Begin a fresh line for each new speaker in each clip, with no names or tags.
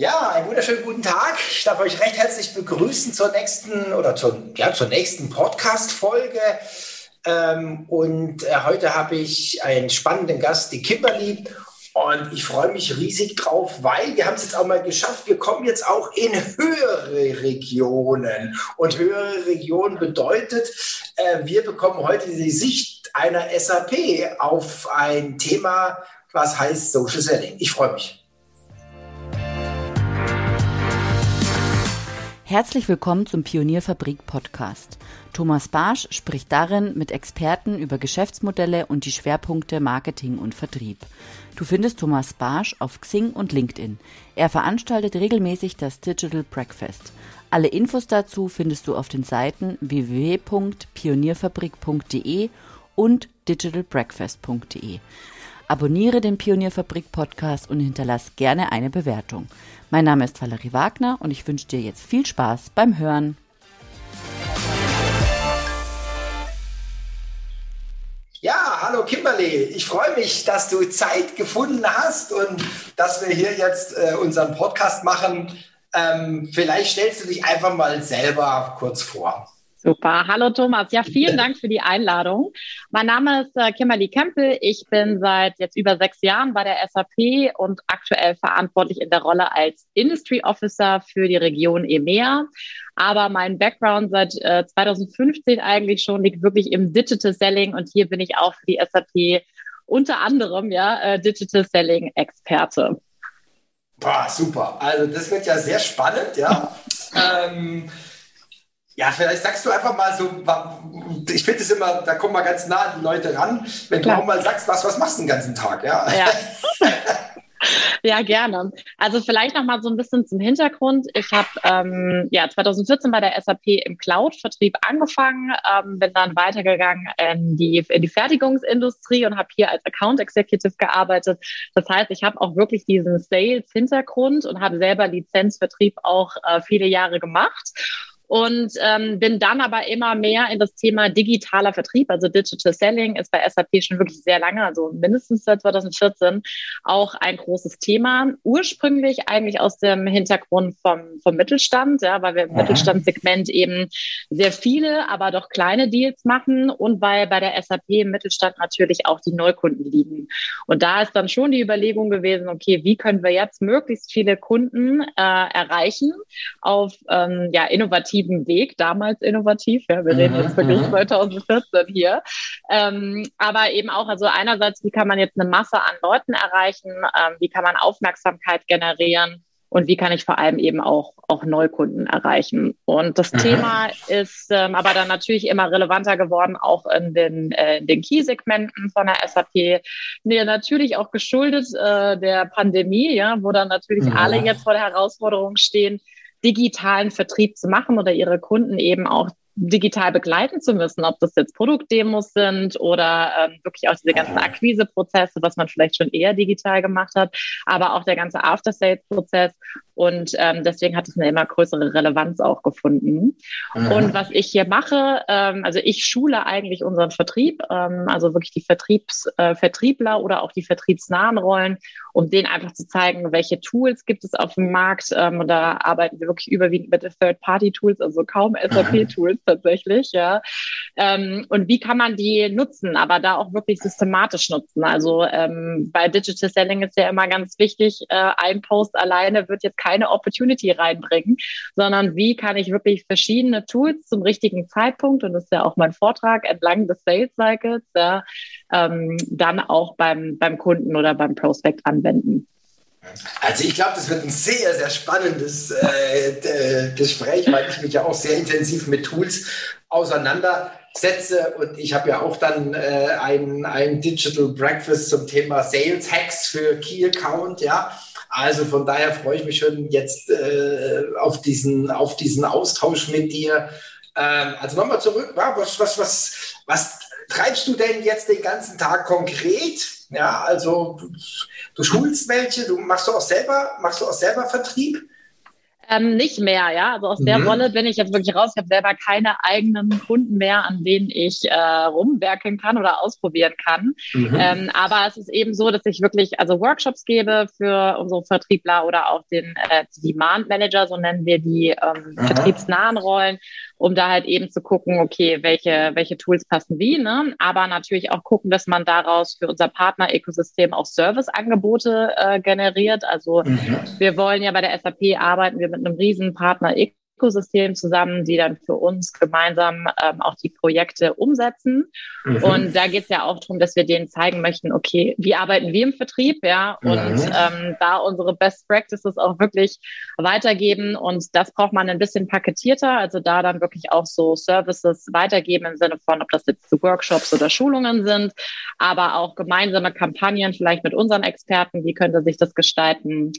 Ja, einen wunderschönen guten Tag. Ich darf euch recht herzlich begrüßen zur nächsten oder zur, ja, zur nächsten Podcast-Folge. Ähm, und äh, heute habe ich einen spannenden Gast, die Kimberly. Und ich freue mich riesig drauf, weil wir haben es jetzt auch mal geschafft. Wir kommen jetzt auch in höhere Regionen. Und höhere Regionen bedeutet, äh, wir bekommen heute die Sicht einer SAP auf ein Thema, was heißt Social Selling. Ich freue mich.
Herzlich willkommen zum Pionierfabrik Podcast. Thomas Barsch spricht darin mit Experten über Geschäftsmodelle und die Schwerpunkte Marketing und Vertrieb. Du findest Thomas Barsch auf Xing und LinkedIn. Er veranstaltet regelmäßig das Digital Breakfast. Alle Infos dazu findest du auf den Seiten www.pionierfabrik.de und digitalbreakfast.de. Abonniere den Pionierfabrik Podcast und hinterlass gerne eine Bewertung. Mein Name ist Valerie Wagner und ich wünsche dir jetzt viel Spaß beim Hören.
Ja, hallo Kimberly. Ich freue mich, dass du Zeit gefunden hast und dass wir hier jetzt äh, unseren Podcast machen. Ähm, vielleicht stellst du dich einfach mal selber kurz vor.
Super. Hallo Thomas. Ja, vielen Dank für die Einladung. Mein Name ist äh, Kimberly Kempel. Ich bin seit jetzt über sechs Jahren bei der SAP und aktuell verantwortlich in der Rolle als Industry Officer für die Region EMEA. Aber mein Background seit äh, 2015 eigentlich schon liegt wirklich im Digital Selling und hier bin ich auch für die SAP unter anderem ja äh, Digital Selling Experte.
Boah, super. Also das wird ja sehr spannend, ja. ähm, ja, vielleicht sagst du einfach mal so, ich finde es immer, da kommen mal ganz nah die Leute ran, wenn Klar. du auch mal sagst, was, was machst du den ganzen Tag, ja?
Ja. Ja, gerne. Also vielleicht noch mal so ein bisschen zum Hintergrund. Ich habe ähm, ja 2014 bei der SAP im Cloud-Vertrieb angefangen, ähm, bin dann weitergegangen in die, in die Fertigungsindustrie und habe hier als Account Executive gearbeitet. Das heißt, ich habe auch wirklich diesen Sales-Hintergrund und habe selber Lizenzvertrieb auch äh, viele Jahre gemacht und ähm, bin dann aber immer mehr in das Thema digitaler Vertrieb, also Digital Selling ist bei SAP schon wirklich sehr lange, also mindestens seit 2014 auch ein großes Thema. Ursprünglich eigentlich aus dem Hintergrund vom, vom Mittelstand, ja, weil wir im Mittelstandssegment eben sehr viele, aber doch kleine Deals machen und weil bei der SAP im Mittelstand natürlich auch die Neukunden liegen. Und da ist dann schon die Überlegung gewesen, okay, wie können wir jetzt möglichst viele Kunden äh, erreichen auf ähm, ja, innovative innovativen Weg, damals innovativ, ja, wir reden jetzt wirklich 2014 hier, ähm, aber eben auch, also einerseits, wie kann man jetzt eine Masse an Leuten erreichen, ähm, wie kann man Aufmerksamkeit generieren und wie kann ich vor allem eben auch, auch Neukunden erreichen. Und das mhm. Thema ist ähm, aber dann natürlich immer relevanter geworden, auch in den, äh, in den Key-Segmenten von der SAP. Nee, natürlich auch geschuldet äh, der Pandemie, ja, wo dann natürlich mhm. alle jetzt vor der Herausforderung stehen, digitalen Vertrieb zu machen oder ihre Kunden eben auch digital begleiten zu müssen, ob das jetzt Produktdemos sind oder ähm, wirklich auch diese ganzen Akquiseprozesse, was man vielleicht schon eher digital gemacht hat, aber auch der ganze After-Sales-Prozess. Und ähm, deswegen hat es eine immer größere Relevanz auch gefunden. Mhm. Und was ich hier mache, ähm, also ich schule eigentlich unseren Vertrieb, ähm, also wirklich die Vertriebs, äh, Vertriebler oder auch die vertriebsnahen Rollen, um denen einfach zu zeigen, welche Tools gibt es auf dem Markt. Ähm, und da arbeiten wir wirklich überwiegend mit Third-Party-Tools, also kaum SAP-Tools tatsächlich, ja. Ähm, und wie kann man die nutzen, aber da auch wirklich systematisch nutzen? Also ähm, bei Digital Selling ist ja immer ganz wichtig, äh, ein Post alleine wird jetzt keine Opportunity reinbringen, sondern wie kann ich wirklich verschiedene Tools zum richtigen Zeitpunkt, und das ist ja auch mein Vortrag entlang des Sales Cycles, ja, ähm, dann auch beim, beim Kunden oder beim Prospect anwenden.
Also ich glaube, das wird ein sehr, sehr spannendes äh, Gespräch, weil ich mich ja auch sehr intensiv mit Tools auseinandersetze und ich habe ja auch dann äh, ein, ein Digital Breakfast zum Thema Sales Hacks für Key Account, ja. Also von daher freue ich mich schon jetzt äh, auf, diesen, auf diesen Austausch mit dir. Ähm, also nochmal zurück, was, was, was, was treibst du denn jetzt den ganzen Tag konkret? Ja, also du, schulst welche, du machst du auch selber, machst du auch selber Vertrieb?
Ähm, nicht mehr, ja. Also aus der mhm. Rolle bin ich jetzt wirklich raus. Ich habe selber keine eigenen Kunden mehr, an denen ich äh, rumwerkeln kann oder ausprobieren kann. Mhm. Ähm, aber es ist eben so, dass ich wirklich also Workshops gebe für unsere Vertriebler oder auch den äh, Demand Manager, so nennen wir die ähm, vertriebsnahen Rollen, um da halt eben zu gucken, okay, welche, welche Tools passen wie, ne? Aber natürlich auch gucken, dass man daraus für unser Partner-Ökosystem auch Serviceangebote äh, generiert. Also mhm. wir wollen ja bei der SAP arbeiten wir mit einem riesen Partner Ökosystem zusammen, die dann für uns gemeinsam ähm, auch die Projekte umsetzen. Mhm. Und da geht es ja auch darum, dass wir denen zeigen möchten, okay, wie arbeiten wir im Vertrieb, ja, und mhm. ähm, da unsere Best Practices auch wirklich weitergeben. Und das braucht man ein bisschen paketierter, also da dann wirklich auch so Services weitergeben im Sinne von, ob das jetzt Workshops oder Schulungen sind, aber auch gemeinsame Kampagnen vielleicht mit unseren Experten, wie könnte sich das gestalten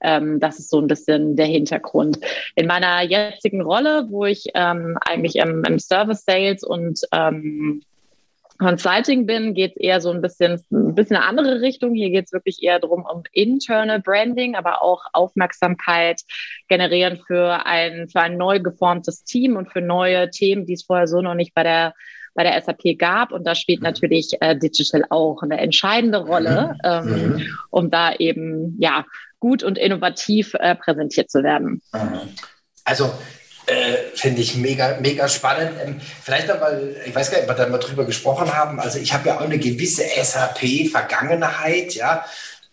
ähm, das ist so ein bisschen der Hintergrund. In meiner jetzigen Rolle, wo ich ähm, eigentlich im, im Service Sales und ähm, Consulting bin, geht es eher so ein bisschen, ein bisschen eine andere Richtung. Hier geht es wirklich eher darum, um internal Branding, aber auch Aufmerksamkeit generieren für ein, für ein neu geformtes Team und für neue Themen, die es vorher so noch nicht bei der bei der SAP gab. Und da spielt natürlich äh, Digital auch eine entscheidende Rolle, mhm. ähm, mhm. um da eben ja gut und innovativ äh, präsentiert zu werden.
Also äh, finde ich mega, mega spannend. Ähm, vielleicht nochmal, ich weiß gar nicht, ob wir da mal drüber gesprochen haben. Also ich habe ja auch eine gewisse SAP-Vergangenheit, ja.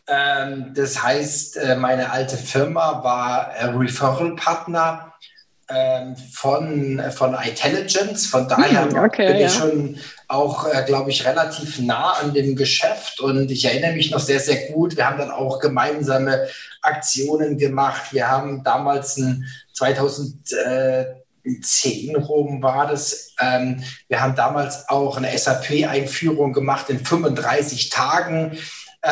Ähm, das heißt, äh, meine alte Firma war äh, Referral-Partner ähm, von, von Intelligence. Von daher hm, okay, bin ich schon auch, äh, glaube ich, relativ nah an dem Geschäft und ich erinnere mich noch sehr, sehr gut. Wir haben dann auch gemeinsame Aktionen gemacht. Wir haben damals ein 2010 rum war das. Ähm, wir haben damals auch eine SAP-Einführung gemacht in 35 Tagen.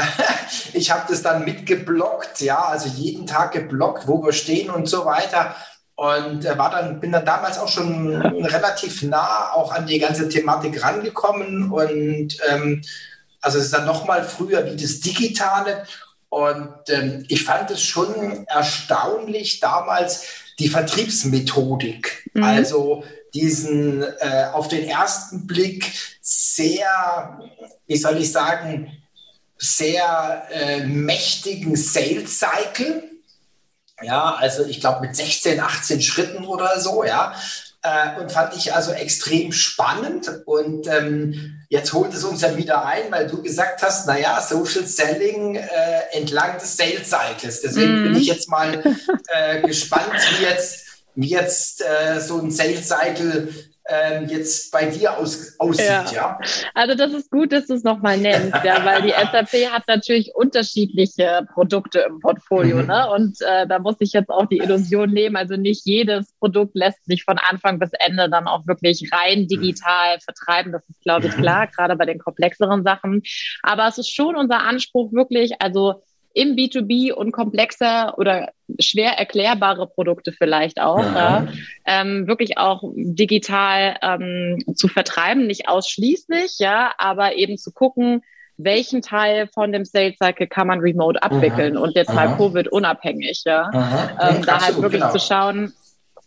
Ich habe das dann mitgeblockt, ja, also jeden Tag geblockt, wo wir stehen und so weiter. Und äh, war dann, bin dann damals auch schon relativ nah auch an die ganze Thematik rangekommen. Und ähm, also es ist dann nochmal früher wie das Digitale. Und ähm, ich fand es schon erstaunlich damals die Vertriebsmethodik. Mhm. Also diesen äh, auf den ersten Blick sehr, wie soll ich sagen, sehr äh, mächtigen Sales Cycle ja, also ich glaube mit 16, 18 Schritten oder so, ja. Äh, und fand ich also extrem spannend. Und ähm, jetzt holt es uns ja wieder ein, weil du gesagt hast, naja, Social Selling äh, entlang des Sales Cycles. Deswegen mm. bin ich jetzt mal äh, gespannt, wie jetzt, wie jetzt äh, so ein Sales Cycle ähm, jetzt bei dir aus, aussieht, ja. ja.
Also das ist gut, dass du es nochmal nennst, ja, weil die SAP hat natürlich unterschiedliche Produkte im Portfolio, mhm. ne? Und äh, da muss ich jetzt auch die Illusion nehmen, also nicht jedes Produkt lässt sich von Anfang bis Ende dann auch wirklich rein digital vertreiben. Das ist, glaube ich, mhm. klar, gerade bei den komplexeren Sachen. Aber es ist schon unser Anspruch, wirklich, also im B2B und komplexer oder schwer erklärbare Produkte vielleicht auch, ja. ähm, wirklich auch digital ähm, zu vertreiben, nicht ausschließlich, ja, aber eben zu gucken, welchen Teil von dem Sales Cycle kann man remote abwickeln Aha. und jetzt Aha. mal Covid unabhängig, ja. Ähm, da halt wirklich genau. zu schauen,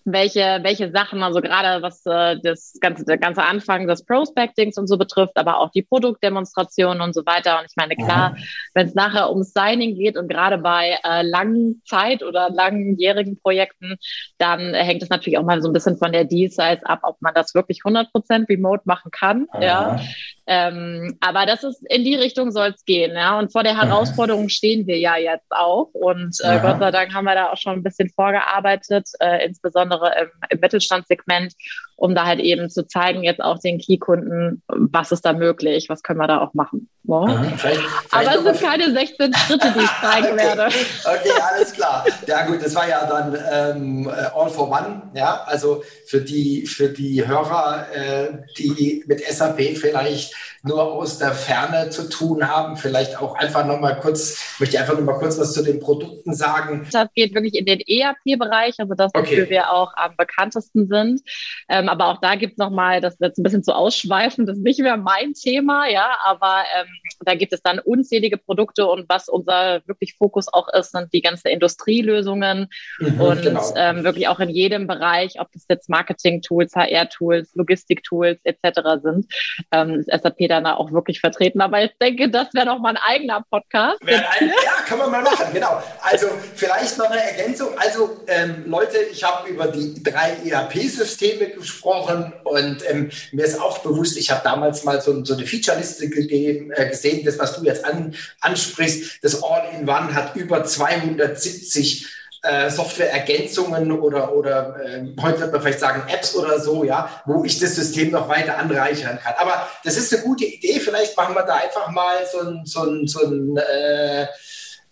welche, welche Sachen, also gerade was äh, das ganze, der ganze Anfang des Prospectings und so betrifft, aber auch die Produktdemonstrationen und so weiter. Und ich meine, klar, mhm. wenn es nachher ums Signing geht und gerade bei äh, langen Zeit oder langjährigen Projekten, dann hängt es natürlich auch mal so ein bisschen von der Deal-Size ab, ob man das wirklich 100% remote machen kann. Mhm. Ja. Ähm, aber das ist in die Richtung soll es gehen, ja. Und vor der Herausforderung stehen wir ja jetzt auch. Und äh, Gott sei Dank haben wir da auch schon ein bisschen vorgearbeitet, äh, insbesondere im, im Mittelstandssegment, um da halt eben zu zeigen, jetzt auch den Key-Kunden, was ist da möglich, was können wir da auch machen. Ja. Mhm, vielleicht, vielleicht Aber es sind keine 16 Schritte, die ich zeigen okay. werde.
Okay, alles klar. Ja gut, das war ja dann ähm, All for One. Ja, also für die, für die Hörer, äh, die mit SAP vielleicht nur aus der Ferne zu tun haben. Vielleicht auch einfach nochmal kurz, möchte ich einfach nochmal kurz was zu den Produkten sagen.
Das geht wirklich in den ERP-Bereich, also das, wofür okay. wir auch am bekanntesten sind. Ähm, aber auch da gibt es nochmal, das wird ein bisschen zu ausschweifen, das ist nicht mehr mein Thema, ja, aber ähm, da gibt es dann unzählige Produkte und was unser wirklich Fokus auch ist, sind die ganzen Industrielösungen mhm, und genau. ähm, wirklich auch in jedem Bereich, ob das jetzt Marketing-Tools, HR-Tools, Logistik-Tools etc. sind, ähm, ist SAP dann auch wirklich vertreten. Aber ich denke, das wäre noch mal ein eigener Podcast.
Ein, ja, kann man mal machen, genau. Also vielleicht noch eine Ergänzung. Also ähm, Leute, ich habe über die drei ERP-Systeme gesprochen und ähm, mir ist auch bewusst, ich habe damals mal so, so eine Feature-Liste äh, gesehen, das, was du jetzt an, ansprichst, das All-in-One hat über 270 äh, Software-Ergänzungen oder, oder äh, heute wird man vielleicht sagen Apps oder so, ja, wo ich das System noch weiter anreichern kann. Aber das ist eine gute Idee. Vielleicht machen wir da einfach mal so ein, so ein, so ein, äh,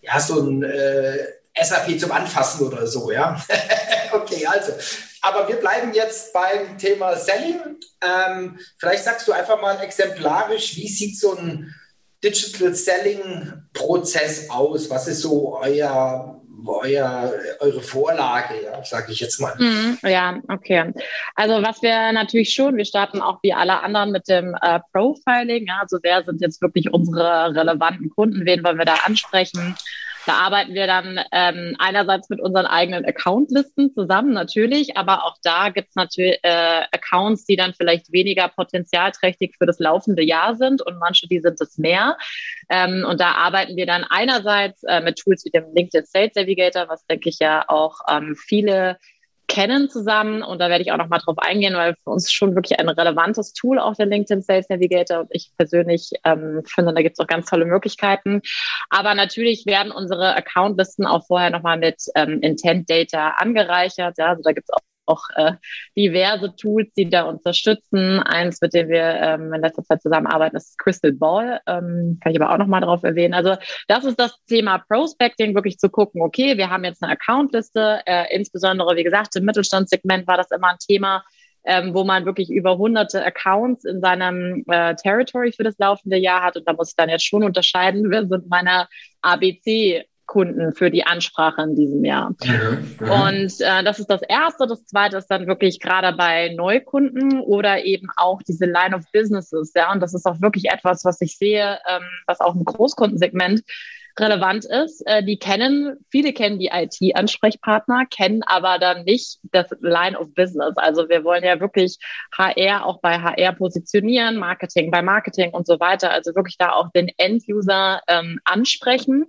ja, so ein äh, SAP zum Anfassen oder so, ja. okay, also. Aber wir bleiben jetzt beim Thema Selling. Ähm, vielleicht sagst du einfach mal exemplarisch, wie sieht so ein Digital Selling Prozess aus? Was ist so euer euer, eure Vorlage, ja, sage ich jetzt mal.
Mhm, ja, okay. Also was wir natürlich schon, wir starten auch wie alle anderen mit dem äh, Profiling. Ja, also wer sind jetzt wirklich unsere relevanten Kunden, wen wollen wir da ansprechen? Da arbeiten wir dann ähm, einerseits mit unseren eigenen Accountlisten zusammen, natürlich, aber auch da gibt es natürlich äh, Accounts, die dann vielleicht weniger potenzialträchtig für das laufende Jahr sind und manche, die sind es mehr. Ähm, und da arbeiten wir dann einerseits äh, mit Tools wie dem LinkedIn Sales Navigator, was denke ich ja auch ähm, viele kennen zusammen. Und da werde ich auch noch mal drauf eingehen, weil für uns schon wirklich ein relevantes Tool auch der LinkedIn Sales Navigator. Und ich persönlich ähm, finde, da gibt es auch ganz tolle Möglichkeiten. Aber natürlich werden unsere Accountlisten auch vorher noch mal mit ähm, Intent Data angereichert. Ja, also da gibt es auch auch äh, diverse Tools, die da unterstützen. Eins, mit dem wir ähm, in letzter Zeit zusammenarbeiten, ist Crystal Ball. Ähm, kann ich aber auch nochmal drauf erwähnen. Also das ist das Thema Prospecting, wirklich zu gucken, okay, wir haben jetzt eine Accountliste, äh, insbesondere, wie gesagt, im Mittelstandssegment war das immer ein Thema, ähm, wo man wirklich über hunderte Accounts in seinem äh, Territory für das laufende Jahr hat. Und da muss ich dann jetzt schon unterscheiden, wer sind meine ABC Kunden für die Ansprache in diesem Jahr. Mhm. mhm. Und äh, das ist das Erste. Das Zweite ist dann wirklich gerade bei Neukunden oder eben auch diese Line of Businesses. Ja, und das ist auch wirklich etwas, was ich sehe, ähm, was auch im Großkundensegment relevant ist. Äh, die kennen, viele kennen die IT-Ansprechpartner, kennen aber dann nicht das Line of Business. Also wir wollen ja wirklich HR auch bei HR positionieren, Marketing bei Marketing und so weiter. Also wirklich da auch den End-User ähm, ansprechen.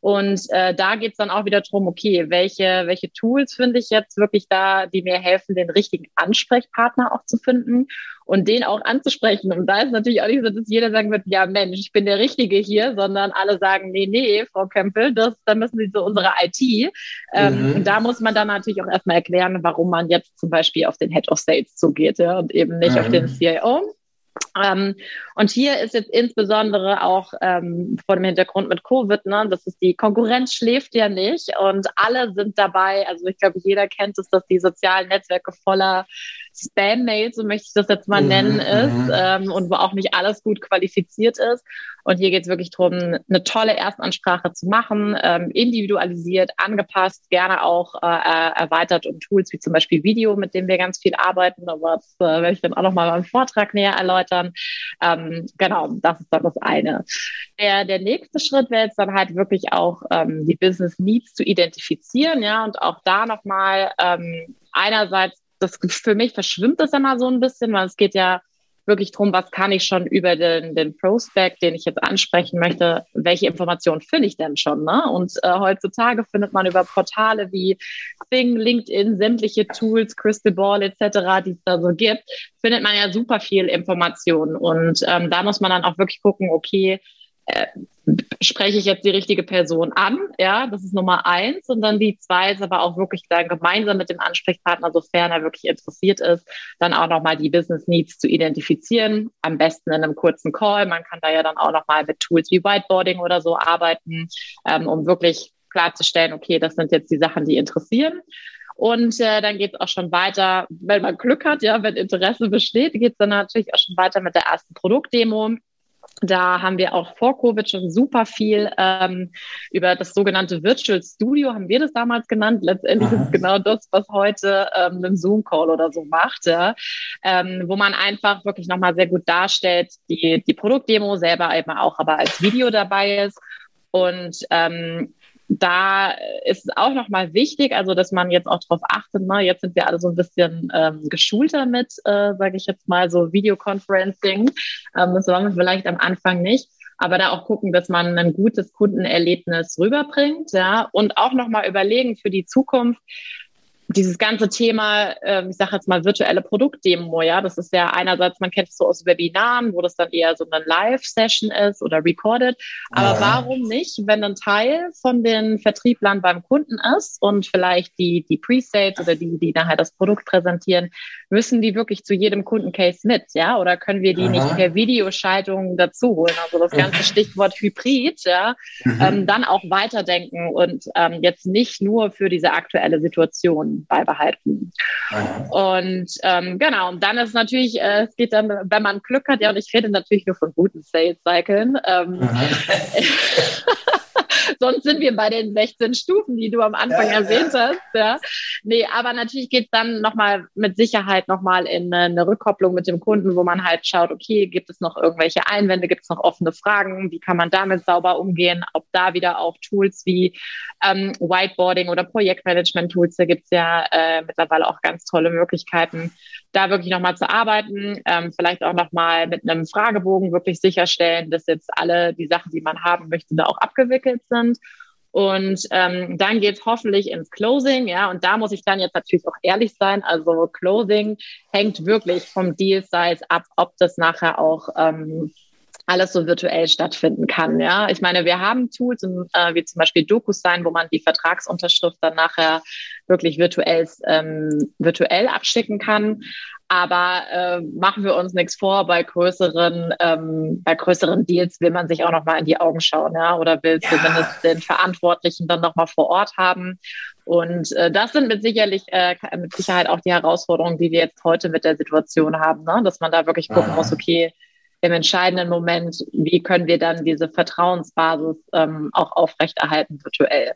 Und äh, da geht's dann auch wieder drum, okay, welche, welche Tools finde ich jetzt wirklich da, die mir helfen, den richtigen Ansprechpartner auch zu finden und den auch anzusprechen. Und da ist natürlich auch nicht so, dass jeder sagen wird, ja Mensch, ich bin der Richtige hier, sondern alle sagen, nee, nee, Frau Kempel, das, da müssen Sie zu unserer IT. Ähm, mhm. Und da muss man dann natürlich auch erstmal erklären, warum man jetzt zum Beispiel auf den Head of Sales zugeht ja, und eben nicht mhm. auf den CIO. Ähm, und hier ist jetzt insbesondere auch ähm, vor dem Hintergrund mit Covid, ne, das ist die Konkurrenz schläft ja nicht und alle sind dabei. Also ich glaube, jeder kennt es, dass die sozialen Netzwerke voller Spam-Mail, so möchte ich das jetzt mal mhm, nennen, mhm. ist ähm, und wo auch nicht alles gut qualifiziert ist. Und hier geht es wirklich darum, eine tolle Erstansprache zu machen, ähm, individualisiert, angepasst, gerne auch äh, erweitert um Tools wie zum Beispiel Video, mit dem wir ganz viel arbeiten. Aber das äh, werde ich dann auch nochmal beim Vortrag näher erläutern. Ähm, genau, das ist dann das eine. Der, der nächste Schritt wäre jetzt dann halt wirklich auch ähm, die Business Needs zu identifizieren, ja, und auch da nochmal ähm, einerseits das für mich verschwimmt das immer so ein bisschen, weil es geht ja wirklich darum, was kann ich schon über den, den Prospect, den ich jetzt ansprechen möchte, welche Informationen finde ich denn schon? Ne? Und äh, heutzutage findet man über Portale wie Thing, LinkedIn, sämtliche Tools, Crystal Ball etc., die es da so gibt, findet man ja super viel Informationen. Und ähm, da muss man dann auch wirklich gucken, okay, spreche ich jetzt die richtige Person an? Ja, das ist Nummer eins. Und dann die zwei ist aber auch wirklich dann gemeinsam mit dem Ansprechpartner, sofern er wirklich interessiert ist, dann auch nochmal die Business Needs zu identifizieren. Am besten in einem kurzen Call. Man kann da ja dann auch nochmal mit Tools wie Whiteboarding oder so arbeiten, ähm, um wirklich klarzustellen, okay, das sind jetzt die Sachen, die interessieren. Und äh, dann geht es auch schon weiter, wenn man Glück hat, ja, wenn Interesse besteht, geht es dann natürlich auch schon weiter mit der ersten Produktdemo. Da haben wir auch vor Covid schon super viel ähm, über das sogenannte Virtual Studio, haben wir das damals genannt. Letztendlich Aha. ist genau das, was heute ähm, ein Zoom-Call oder so macht, ja? ähm, wo man einfach wirklich nochmal sehr gut darstellt, die, die Produktdemo selber eben auch aber als Video dabei ist und ähm, da ist es auch nochmal wichtig, also dass man jetzt auch darauf achtet, ne? jetzt sind wir alle so ein bisschen ähm, geschulter mit, äh, sage ich jetzt mal, so Videoconferencing. Ähm, das waren wir vielleicht am Anfang nicht aber da auch gucken, dass man ein gutes Kundenerlebnis rüberbringt, ja, und auch nochmal überlegen für die Zukunft, dieses ganze Thema, äh, ich sage jetzt mal virtuelle Produktdemo, ja, das ist ja einerseits, man kennt es so aus Webinaren, wo das dann eher so eine Live-Session ist oder recorded. Aber ja. warum nicht, wenn ein Teil von den Vertrieblern beim Kunden ist und vielleicht die, die Pre-Sales oder die, die nachher das Produkt präsentieren, müssen die wirklich zu jedem Kundencase mit, ja, oder können wir die Aha. nicht per Videoschaltung dazu holen? Also das ganze Stichwort Hybrid, ja, mhm. ähm, dann auch weiterdenken und ähm, jetzt nicht nur für diese aktuelle Situation beibehalten. Mhm. Und ähm, genau, und dann ist natürlich, äh, es geht dann, wenn man Glück hat, ja, und ich rede natürlich nur von guten Sales-Cyclen. Ähm. Sonst sind wir bei den 16 Stufen, die du am Anfang ja, erwähnt ja. hast. Ja. Nee, aber natürlich geht es dann nochmal mit Sicherheit nochmal in eine Rückkopplung mit dem Kunden, wo man halt schaut, okay, gibt es noch irgendwelche Einwände, gibt es noch offene Fragen, wie kann man damit sauber umgehen? Ob da wieder auch Tools wie ähm, Whiteboarding oder Projektmanagement-Tools, da gibt es ja äh, mittlerweile auch ganz tolle Möglichkeiten, da wirklich nochmal zu arbeiten, ähm, vielleicht auch nochmal mit einem Fragebogen wirklich sicherstellen, dass jetzt alle die Sachen, die man haben möchte, da auch abgewickelt sind. Und ähm, dann geht es hoffentlich ins Closing, ja. Und da muss ich dann jetzt natürlich auch ehrlich sein. Also Closing hängt wirklich vom Deal Size ab, ob das nachher auch ähm, alles so virtuell stattfinden kann. Ja, ich meine, wir haben Tools äh, wie zum Beispiel DocuSign, wo man die Vertragsunterschrift dann nachher wirklich virtuell, ähm, virtuell abschicken kann. Aber äh, machen wir uns nichts vor, bei größeren, ähm, bei größeren Deals will man sich auch noch mal in die Augen schauen, ja, oder will ja. zumindest den Verantwortlichen dann noch mal vor Ort haben. Und äh, das sind mit sicherlich äh, mit Sicherheit auch die Herausforderungen, die wir jetzt heute mit der Situation haben, ne? dass man da wirklich gucken muss, okay, im entscheidenden Moment, wie können wir dann diese Vertrauensbasis ähm, auch aufrechterhalten virtuell.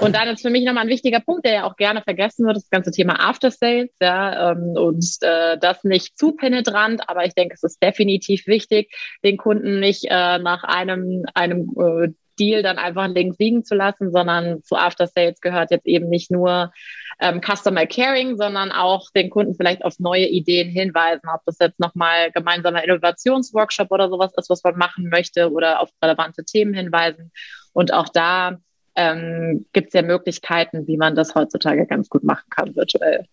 Und dann ist für mich nochmal ein wichtiger Punkt, der ja auch gerne vergessen wird, das ganze Thema After Sales, ja, ähm, und äh, das nicht zu penetrant, aber ich denke, es ist definitiv wichtig, den Kunden nicht äh, nach einem, einem äh, Deal dann einfach links liegen zu lassen, sondern zu After Sales gehört jetzt eben nicht nur ähm, Customer Caring, sondern auch den Kunden vielleicht auf neue Ideen hinweisen, ob das jetzt nochmal gemeinsamer Innovationsworkshop oder sowas ist, was man machen möchte oder auf relevante Themen hinweisen. Und auch da ähm, gibt es ja Möglichkeiten, wie man das heutzutage ganz gut machen kann virtuell.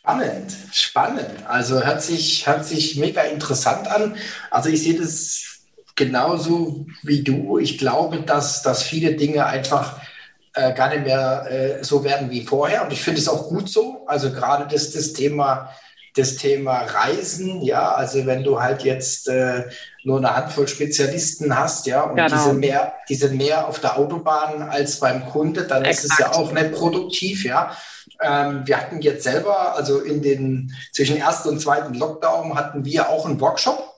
Spannend, spannend. Also hört sich, hört sich mega interessant an. Also ich sehe das genauso wie du. Ich glaube, dass, dass viele Dinge einfach äh, gar nicht mehr äh, so werden wie vorher. Und ich finde es auch gut so. Also gerade das, das Thema das Thema Reisen, ja, also wenn du halt jetzt äh, nur eine Handvoll Spezialisten hast, ja, und genau. diese mehr, diese mehr auf der Autobahn als beim Kunde, dann Exakt. ist es ja auch nicht produktiv, ja. Ähm, wir hatten jetzt selber, also in den zwischen ersten und zweiten Lockdown hatten wir auch einen Workshop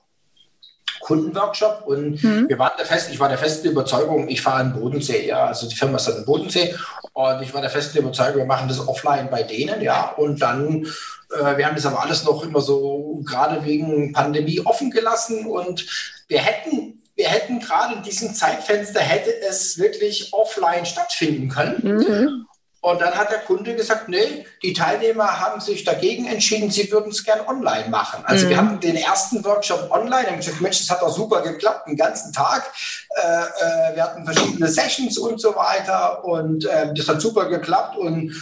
Kundenworkshop und mhm. wir waren der fest, ich war der festen Überzeugung, ich fahre in Bodensee, ja, also die Firma ist dann in Bodensee und ich war der festen Überzeugung, wir machen das offline bei denen, ja, und dann, äh, wir haben das aber alles noch immer so gerade wegen Pandemie offen gelassen und wir hätten wir hätten gerade in diesem Zeitfenster hätte es wirklich offline stattfinden können. Mhm. Und dann hat der Kunde gesagt, nee, die Teilnehmer haben sich dagegen entschieden, sie würden es gern online machen. Also mhm. wir hatten den ersten Workshop online, haben gesagt, Mensch, das hat doch super geklappt, den ganzen Tag. Äh, äh, wir hatten verschiedene Sessions und so weiter und äh, das hat super geklappt und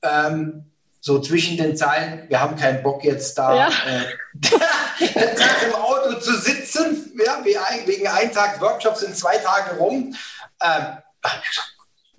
ähm, so zwischen den Zeilen, wir haben keinen Bock jetzt da ja. äh, im Auto zu sitzen, ja, wegen einem Tag Workshop sind zwei Tage rum. Ähm,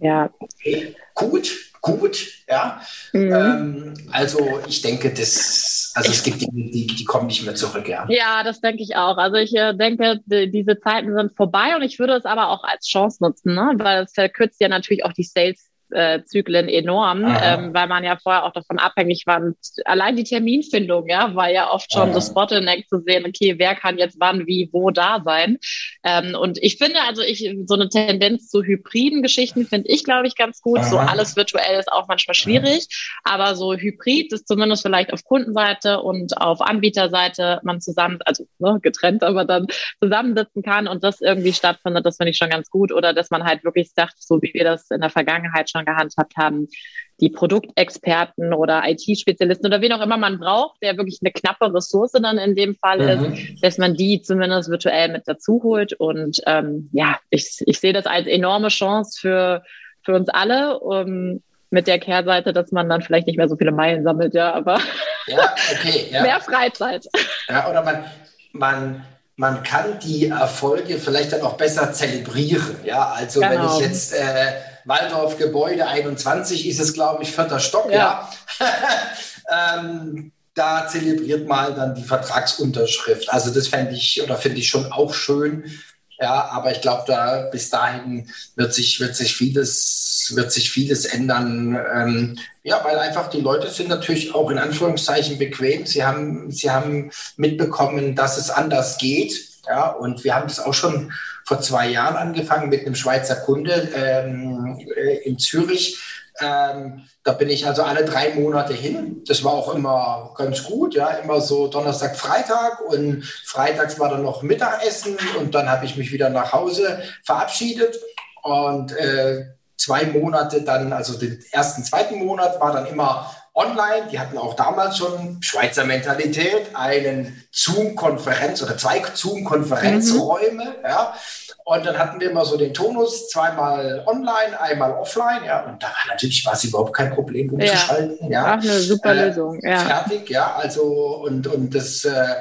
ja. Okay, gut, gut, ja. Mhm. Ähm, also ich denke, das, also es gibt Dinge, die, die kommen nicht mehr zurück, ja.
Ja, das denke ich auch. Also ich äh, denke, die, diese Zeiten sind vorbei und ich würde es aber auch als Chance nutzen, ne? weil es verkürzt ja natürlich auch die Sales Vertriebszyklen enorm, ähm, weil man ja vorher auch davon abhängig war. Und allein die Terminfindung, ja, war ja oft schon Aha. das Bottleneck zu sehen, okay, wer kann jetzt wann, wie, wo da sein. Ähm, und ich finde, also ich, so eine Tendenz zu hybriden Geschichten finde ich, glaube ich, ganz gut. Aha. So alles virtuell ist auch manchmal schwierig, aber so hybrid ist zumindest vielleicht auf Kundenseite und auf Anbieterseite man zusammen, also ne, getrennt, aber dann zusammensitzen kann und das irgendwie stattfindet, das finde ich schon ganz gut. Oder dass man halt wirklich sagt, so wie wir das in der Vergangenheit schon gehandhabt haben, die Produktexperten oder IT-Spezialisten oder wen auch immer man braucht, der wirklich eine knappe Ressource dann in dem Fall mhm. ist, dass man die zumindest virtuell mit dazu holt. Und ähm, ja, ich, ich sehe das als enorme Chance für, für uns alle. Um, mit der Kehrseite, dass man dann vielleicht nicht mehr so viele Meilen sammelt, ja, aber
ja, okay, ja.
mehr Freizeit.
Ja, oder man, man, man kann die Erfolge vielleicht dann auch besser zelebrieren. Ja, also genau. wenn ich jetzt äh, Waldorf Gebäude 21 ist es, glaube ich, vierter Stock, ja. ja. ähm, da zelebriert mal dann die Vertragsunterschrift. Also das fände ich oder finde ich schon auch schön. Ja, aber ich glaube, da bis dahin wird sich, wird sich vieles, wird sich vieles ändern. Ähm, ja, weil einfach die Leute sind natürlich auch in Anführungszeichen bequem. Sie haben, sie haben mitbekommen, dass es anders geht. Ja, und wir haben das auch schon vor zwei Jahren angefangen mit einem Schweizer Kunde ähm, äh, in Zürich. Ähm, da bin ich also alle drei Monate hin. Das war auch immer ganz gut, ja, immer so Donnerstag, Freitag und freitags war dann noch Mittagessen und dann habe ich mich wieder nach Hause verabschiedet und äh, zwei Monate dann, also den ersten, zweiten Monat war dann immer online. Die hatten auch damals schon Schweizer Mentalität, einen Zoom-Konferenz oder zwei Zoom-Konferenzräume. Mhm. Ja. Und dann hatten wir immer so den Tonus, zweimal online, einmal offline, ja. Und da war natürlich war es überhaupt kein Problem umzuschalten, ja.
ja. Ach, eine super äh, Lösung, ja.
Fertig, ja. Also, und, und das, äh,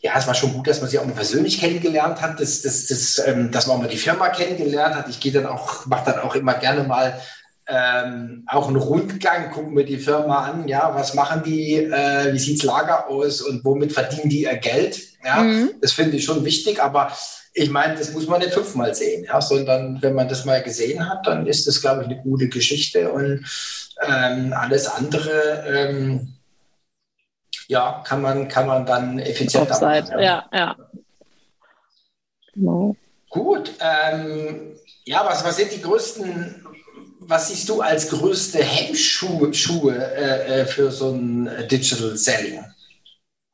ja, es war schon gut, dass man sie auch mal persönlich kennengelernt hat, dass, dass, dass, ähm, dass man auch mal die Firma kennengelernt hat. Ich gehe dann auch, mache dann auch immer gerne mal ähm, auch einen Rundgang, gucken wir die Firma an, ja, was machen die, äh, wie sieht's Lager aus und womit verdienen die ihr Geld, ja, mhm. das finde ich schon wichtig, aber ich meine, das muss man nicht fünfmal sehen, ja, sondern wenn man das mal gesehen hat, dann ist das, glaube ich, eine gute Geschichte und ähm, alles andere, ähm, ja, kann man, kann man dann effizienter
machen. Ja, ja. ja.
Genau. Gut, ähm, ja, was, was sind die größten was siehst du als größte Hemmschuhe äh, äh, für so ein Digital Selling?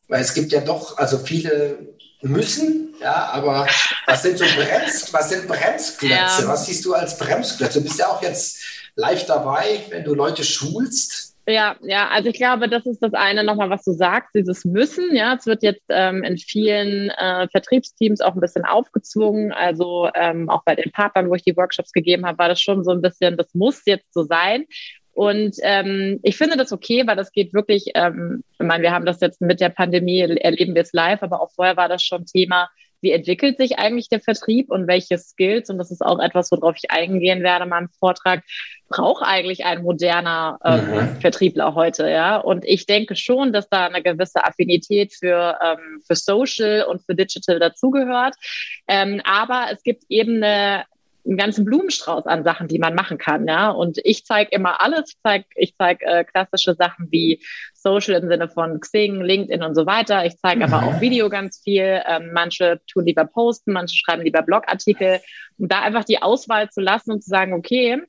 Weil es gibt ja doch, also viele müssen, ja, aber was sind so Brems, was sind Bremsklötze? Ja. Was siehst du als Bremsklötze? Du bist ja auch jetzt live dabei, wenn du Leute schulst.
Ja, ja, also ich glaube, das ist das eine nochmal, was du sagst, dieses Müssen. Ja, es wird jetzt ähm, in vielen äh, Vertriebsteams auch ein bisschen aufgezwungen. Also ähm, auch bei den Partnern, wo ich die Workshops gegeben habe, war das schon so ein bisschen, das muss jetzt so sein. Und ähm, ich finde das okay, weil das geht wirklich, ähm, ich meine, wir haben das jetzt mit der Pandemie, erleben wir es live, aber auch vorher war das schon Thema, wie entwickelt sich eigentlich der Vertrieb und welche Skills, und das ist auch etwas, worauf ich eingehen werde in meinem Vortrag, braucht eigentlich ein moderner ähm, mhm. Vertriebler heute, ja. Und ich denke schon, dass da eine gewisse Affinität für, ähm, für Social und für Digital dazugehört. Ähm, aber es gibt eben eine einen ganzen Blumenstrauß an Sachen, die man machen kann, ja. Und ich zeige immer alles. Ich zeige ich zeig, äh, klassische Sachen wie Social im Sinne von Xing, LinkedIn und so weiter. Ich zeige mhm. aber auch Video ganz viel. Ähm, manche tun lieber posten, manche schreiben lieber Blogartikel. Um da einfach die Auswahl zu lassen und zu sagen, okay,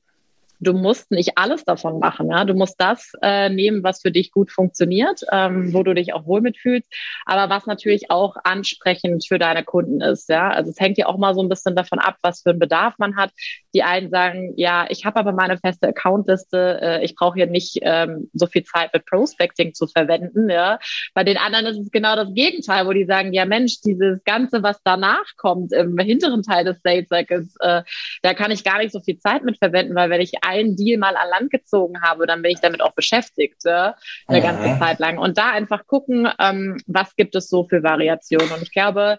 du musst nicht alles davon machen. Ja? Du musst das äh, nehmen, was für dich gut funktioniert, ähm, wo du dich auch wohl mitfühlst, aber was natürlich auch ansprechend für deine Kunden ist. Ja? Also es hängt ja auch mal so ein bisschen davon ab, was für einen Bedarf man hat. Die einen sagen, ja, ich habe aber meine feste Accountliste, äh, ich brauche hier nicht ähm, so viel Zeit mit Prospecting zu verwenden. Ja? Bei den anderen ist es genau das Gegenteil, wo die sagen, ja Mensch, dieses Ganze, was danach kommt im hinteren Teil des Sales Cycles, äh, da kann ich gar nicht so viel Zeit mit verwenden, weil wenn ich einen Deal mal an Land gezogen habe, dann bin ich damit auch beschäftigt, eine mhm. ganze Zeit lang. Und da einfach gucken, ähm, was gibt es so für Variationen. Und ich glaube,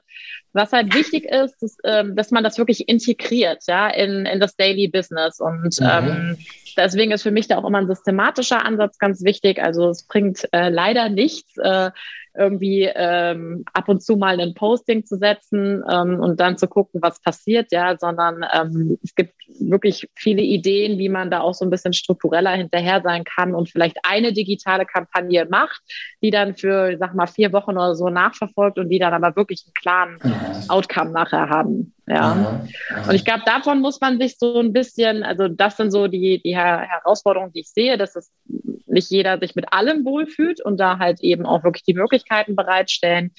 was halt wichtig ist, ist ähm, dass man das wirklich integriert, ja, in, in das Daily Business. Und mhm. ähm, deswegen ist für mich da auch immer ein systematischer Ansatz ganz wichtig. Also es bringt äh, leider nichts, äh, irgendwie ähm, ab und zu mal ein Posting zu setzen ähm, und dann zu gucken, was passiert, ja, sondern ähm, es gibt wirklich viele Ideen, wie man da auch so ein bisschen struktureller hinterher sein kann und vielleicht eine digitale Kampagne macht, die dann für, sag mal, vier Wochen oder so nachverfolgt und die dann aber wirklich einen klaren mhm. Outcome nachher haben. Ja. Mhm. Und ich glaube, davon muss man sich so ein bisschen, also das sind so die, die Herausforderungen, die ich sehe, dass es nicht jeder sich mit allem wohlfühlt und da halt eben auch wirklich die Möglichkeiten bereitstellen.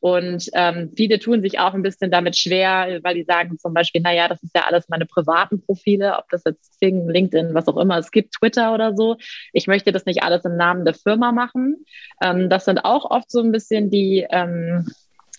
Und ähm, viele tun sich auch ein bisschen damit schwer, weil die sagen zum Beispiel, na ja, das ist ja alles meine privaten Profile, ob das jetzt Xing, LinkedIn, was auch immer es gibt, Twitter oder so. Ich möchte das nicht alles im Namen der Firma machen. Ähm, das sind auch oft so ein bisschen die, ähm,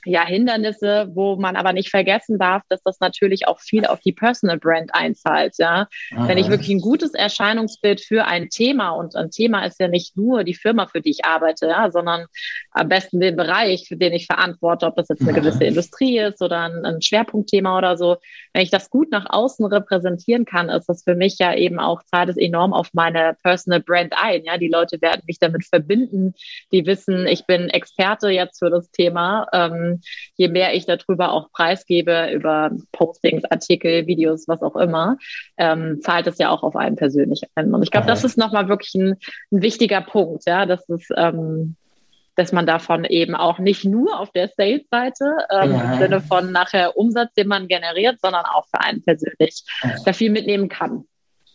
ja, Hindernisse, wo man aber nicht vergessen darf, dass das natürlich auch viel auf die Personal Brand einzahlt. Ja, Aha. wenn ich wirklich ein gutes Erscheinungsbild für ein Thema und ein Thema ist ja nicht nur die Firma, für die ich arbeite, ja, sondern am besten den Bereich, für den ich verantworte, ob das jetzt eine gewisse Industrie ist oder ein, ein Schwerpunktthema oder so. Wenn ich das gut nach außen repräsentieren kann, ist das für mich ja eben auch zahlt es enorm auf meine Personal Brand ein. Ja, die Leute werden mich damit verbinden. Die wissen, ich bin Experte jetzt für das Thema. Ähm, je mehr ich darüber auch preisgebe, über Postings, Artikel, Videos, was auch immer, ähm, zahlt es ja auch auf einen persönlich ein. Und ich glaube, das ist nochmal wirklich ein, ein, wichtiger Punkt, ja, dass es, ähm, dass man davon eben auch nicht nur auf der Sales-Seite ähm, ja. im Sinne von nachher Umsatz, den man generiert, sondern auch für einen persönlich da viel mitnehmen kann.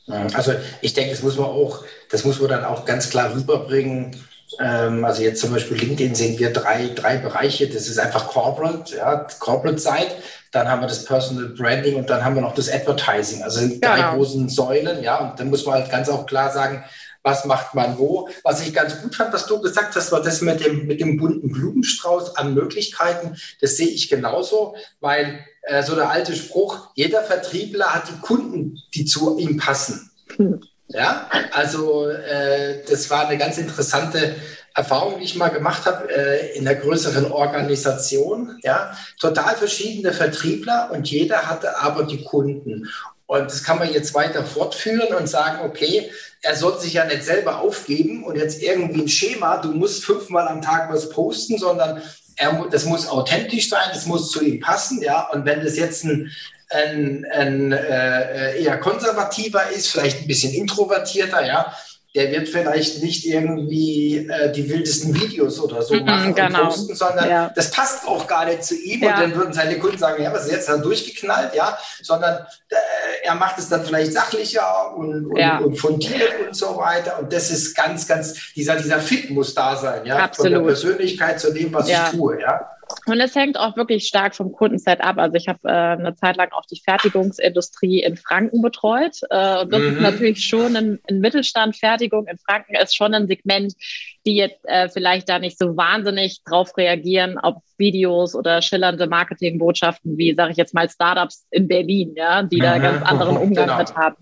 Also ich denke, das muss man auch, das muss man dann auch ganz klar rüberbringen ähm, also jetzt zum Beispiel LinkedIn sehen wir drei, drei Bereiche. Das ist einfach Corporate, ja, Corporate Side. Dann haben wir das Personal Branding und dann haben wir noch das Advertising. Also sind drei genau. großen Säulen, ja. Und dann muss man halt ganz auch klar sagen, was macht man wo. Was ich ganz gut fand, was du gesagt hast, war das mit dem, mit dem bunten Blumenstrauß an Möglichkeiten. Das sehe ich genauso, weil äh, so der alte Spruch, jeder Vertriebler hat die Kunden, die zu ihm passen. Hm. Ja, also äh, das war eine ganz interessante Erfahrung, die ich mal gemacht habe äh, in einer größeren Organisation. Ja, total verschiedene Vertriebler und jeder hatte aber die Kunden. Und das kann man jetzt weiter fortführen und sagen, okay, er soll sich ja nicht selber aufgeben und jetzt irgendwie ein Schema, du musst fünfmal am Tag was posten, sondern er, das muss authentisch sein, es muss zu ihm passen, ja. Und wenn das jetzt ein, ein, ein äh, eher konservativer ist, vielleicht ein bisschen introvertierter, ja, der wird vielleicht nicht irgendwie äh, die wildesten Videos oder so mhm, machen genau. und posten, sondern ja. das passt auch gar nicht zu ihm. Ja. Und dann würden seine Kunden sagen, ja, was ist jetzt da durchgeknallt, ja, sondern äh, er macht es dann vielleicht sachlicher und, und, ja. und, fundiert und so weiter. Und das ist ganz, ganz, dieser, dieser Fit muss da sein, ja, Absolut. von der Persönlichkeit zu dem, was ich tue, ja.
Und es hängt auch wirklich stark vom Kundenset ab. Also ich habe äh, eine Zeit lang auch die Fertigungsindustrie in Franken betreut. Äh, und das mhm. ist natürlich schon ein, ein, Mittelstand. Fertigung in Franken ist schon ein Segment, die jetzt äh, vielleicht da nicht so wahnsinnig drauf reagieren auf Videos oder schillernde Marketingbotschaften wie, sage ich jetzt mal, Startups in Berlin, ja, die da ganz anderen Umgang genau. mit haben.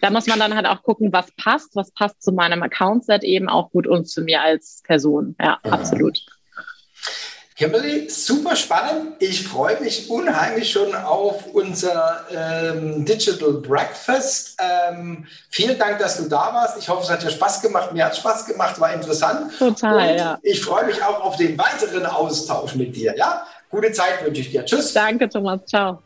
Da muss man dann halt auch gucken, was passt, was passt zu meinem Account-Set eben auch gut und zu mir als Person. Ja, mhm. absolut.
Kimberly, super spannend. Ich freue mich unheimlich schon auf unser ähm, Digital Breakfast. Ähm, vielen Dank, dass du da warst. Ich hoffe, es hat dir Spaß gemacht. Mir hat Spaß gemacht, war interessant.
Total, Und ja.
Ich freue mich auch auf den weiteren Austausch mit dir. Ja, gute Zeit wünsche ich dir. Tschüss.
Danke, Thomas. Ciao.